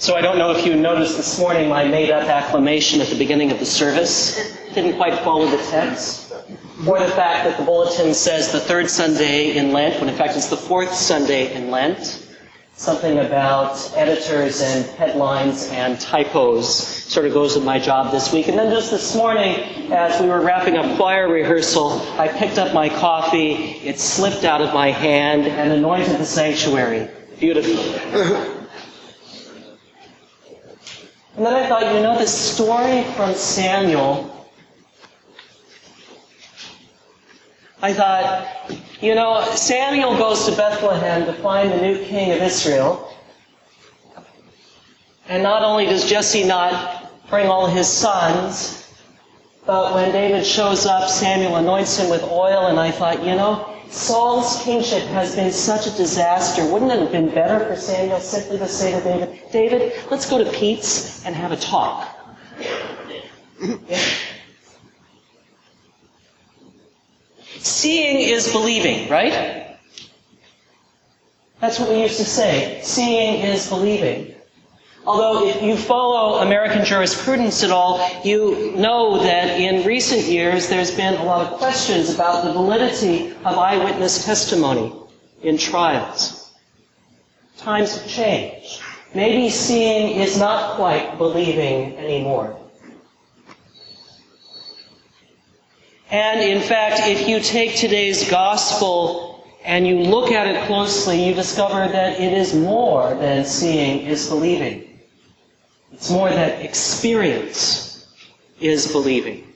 So I don't know if you noticed this morning my made-up acclamation at the beginning of the service. Didn't quite follow the text. Or the fact that the bulletin says the third Sunday in Lent, when in fact it's the fourth Sunday in Lent. Something about editors and headlines and typos sort of goes with my job this week. And then just this morning, as we were wrapping up choir rehearsal, I picked up my coffee, it slipped out of my hand, and anointed the sanctuary. Beautiful. And then I thought, you know, the story from Samuel, I thought, you know, Samuel goes to Bethlehem to find the new king of Israel. And not only does Jesse not bring all his sons, but when David shows up, Samuel anoints him with oil, and I thought, you know, Saul's kingship has been such a disaster. Wouldn't it have been better for Samuel simply to say to David, David, let's go to Peet's and have a talk? Yeah. Seeing is believing, right? That's what we used to say. Seeing is believing. Although if you follow American jurisprudence at all, you know that in recent years there's been a lot of questions about the validity of eyewitness testimony in trials. Times have changed. Maybe seeing is not quite believing anymore. And in fact, if you take today's gospel and you look at it closely, you discover that it is more than seeing is believing. It's more that experience is believing.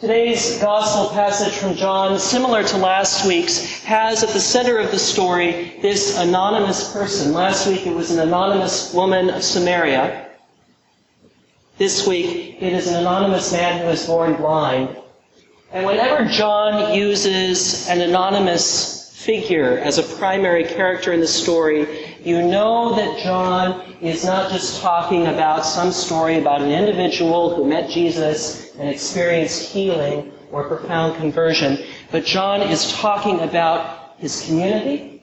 Today's gospel passage from John, similar to last week's, has at the center of the story this anonymous person. Last week it was an anonymous woman of Samaria. This week it is an anonymous man who was born blind. And whenever John uses an anonymous figure as a primary character in the story, you know that John is not just talking about some story about an individual who met Jesus and experienced healing or profound conversion, but John is talking about his community.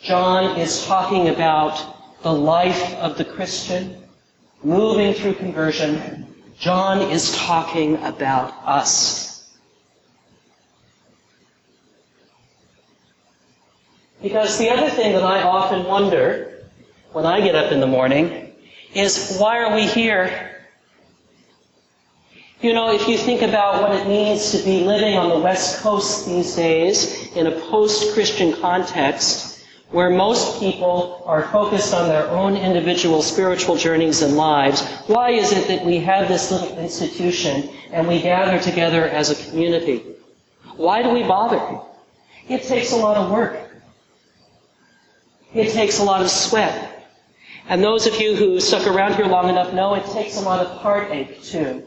John is talking about the life of the Christian, moving through conversion. John is talking about us. Because the other thing that I often wonder when I get up in the morning is why are we here? You know, if you think about what it means to be living on the West Coast these days in a post-Christian context where most people are focused on their own individual spiritual journeys and lives, why is it that we have this little institution and we gather together as a community? Why do we bother? It takes a lot of work. It takes a lot of sweat. And those of you who stuck around here long enough know it takes a lot of heartache too.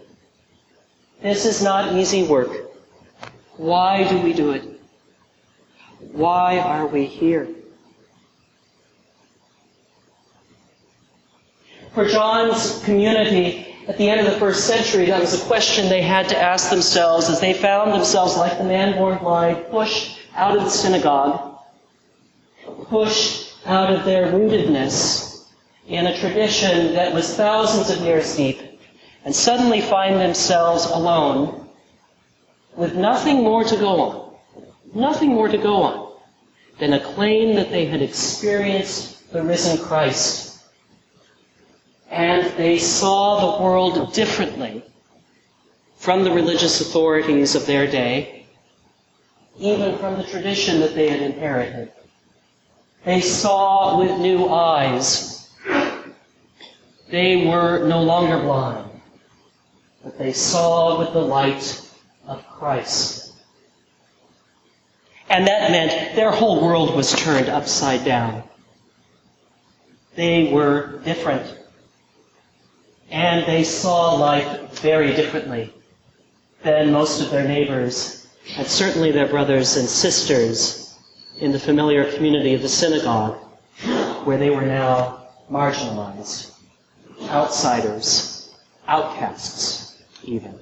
This is not easy work. Why do we do it? Why are we here? For John's community at the end of the first century, that was a question they had to ask themselves as they found themselves, like the man born blind, pushed out of the synagogue, pushed out of their rootedness in a tradition that was thousands of years deep and suddenly find themselves alone with nothing more to go on, nothing more to go on than a claim that they had experienced the risen Christ. And they saw the world differently from the religious authorities of their day, even from the tradition that they had inherited. They saw with new eyes. They were no longer blind, but they saw with the light of Christ. And that meant their whole world was turned upside down. They were different. And they saw life very differently than most of their neighbors, and certainly their brothers and sisters in the familiar community of the synagogue, where they were now marginalized, outsiders, outcasts, even.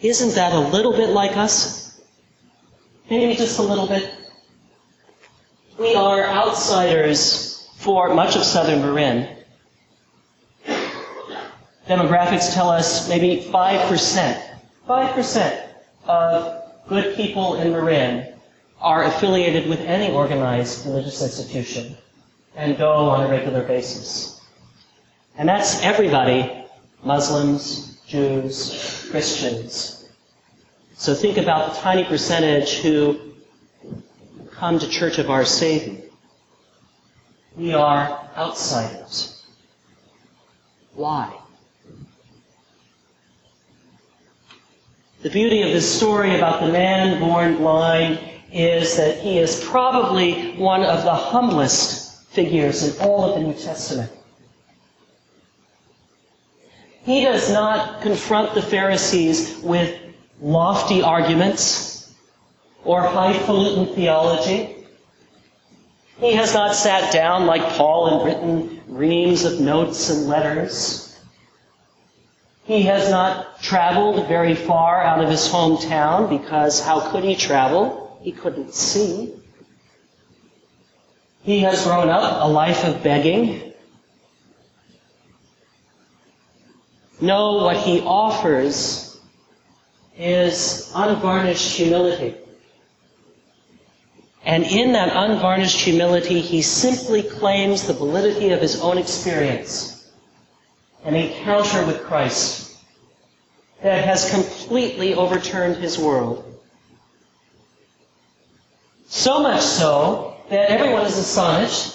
Isn't that a little bit like us? Maybe just a little bit. we are outsiders for much of southern Marin. Demographics tell us maybe 5%, 5% of good people in Marin are affiliated with any organized religious institution and go on a regular basis. And that's everybody Muslims, Jews, Christians. So think about the tiny percentage who come to Church of Our Savior. We are outsiders. Why? The beauty of this story about the man born blind is that he is probably one of the humblest figures in all of the New Testament. He does not confront the Pharisees with lofty arguments or highfalutin theology. He has not sat down like Paul and written reams of notes and letters. He has not traveled very far out of his hometown because how could he travel? He couldn't see. He has grown up a life of begging. No, what he offers is unvarnished humility. And in that unvarnished humility, he simply claims the validity of his own experience an encounter with Christ that has completely overturned his world. So much so that everyone is astonished.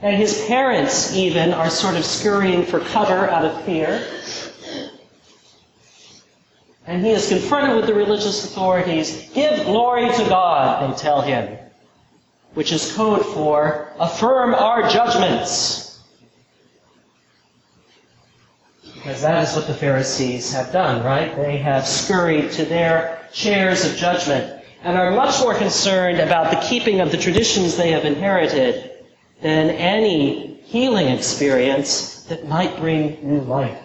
And his parents, even, are sort of scurrying for cover out of fear. And he is confronted with the religious authorities. Give glory to God, they tell him, which is code for affirm our judgments. Because that is what the Pharisees have done, right? They have scurried to their chairs of judgment and are much more concerned about the keeping of the traditions they have inherited than any healing experience that might bring new life.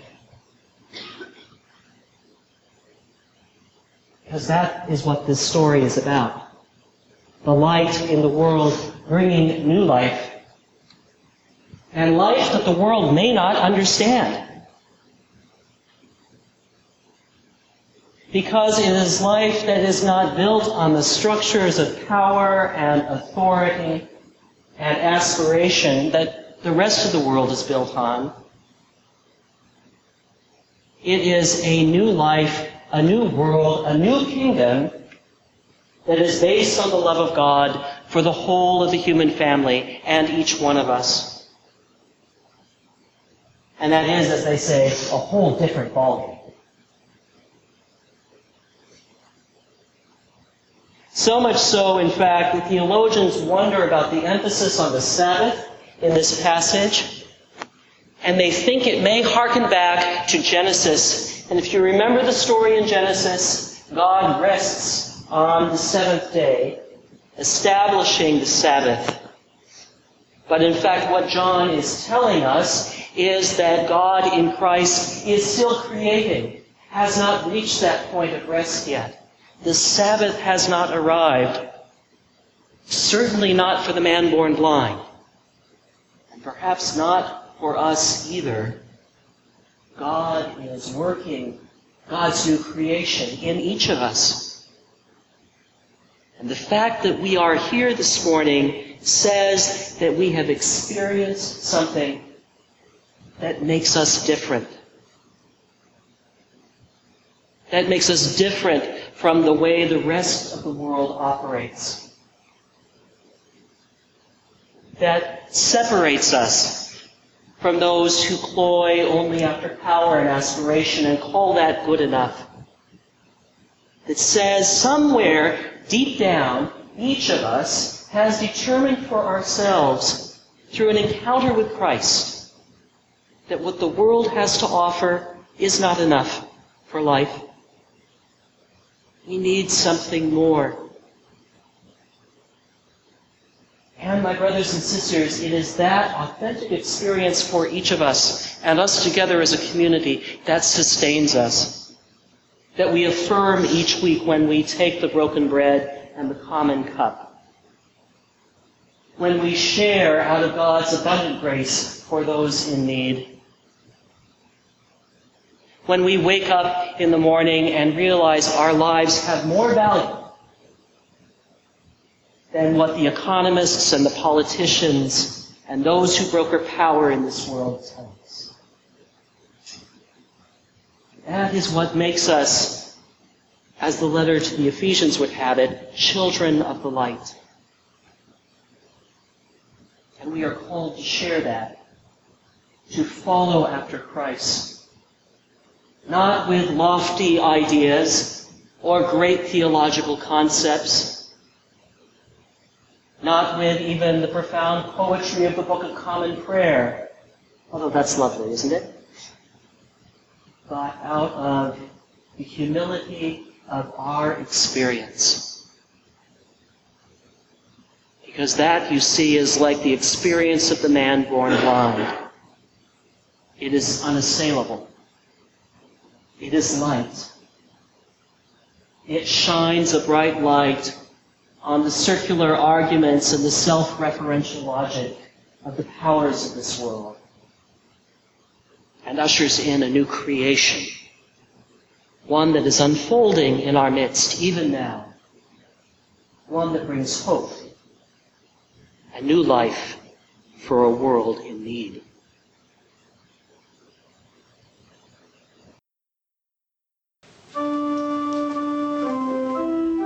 Because that is what this story is about. The light in the world bringing new life. And life that the world may not understand. Because it is life that is not built on the structures of power and authority and aspiration that the rest of the world is built on. It is a new life, a new world, a new kingdom that is based on the love of God for the whole of the human family and each one of us. And that is, as they say, a whole different ballgame. So much so, in fact, that theologians wonder about the emphasis on the Sabbath in this passage, and they think it may harken back to Genesis. And if you remember the story in Genesis, God rests on the seventh day, establishing the Sabbath. But in fact, what John is telling us is that God in Christ is still creating, has not reached that point of rest yet. The Sabbath has not arrived. Certainly not for the man born blind. And perhaps not for us either. God is working God's new creation in each of us. And the fact that we are here this morning says that we have experienced something that makes us different. That makes us different from the way the rest of the world operates. That separates us from those who cloy only after power and aspiration and call that good enough. That says somewhere deep down, each of us has determined for ourselves through an encounter with Christ that what the world has to offer is not enough for life. We need something more. And my brothers and sisters, it is that authentic experience for each of us and us together as a community that sustains us. That we affirm each week when we take the broken bread and the common cup. when we share out of God's abundant grace for those in need. When we wake up in the morning and realize our lives have more value than what the economists and the politicians and those who broker power in this world tell us. That is what makes us, as the letter to the Ephesians would have it, children of the light. And we are called to share that, to follow after Christ. Not with lofty ideas or great theological concepts, not with even the profound poetry of the Book of Common Prayer, although that's lovely, isn't it? But out of the humility of our experience. Because that, you see, is like the experience of the man born blind. It is unassailable. It is light. It shines a bright light on the circular arguments and the self-referential logic of the powers of this world and ushers in a new creation, one that is unfolding in our midst even now, one that brings hope a new life for a world in need.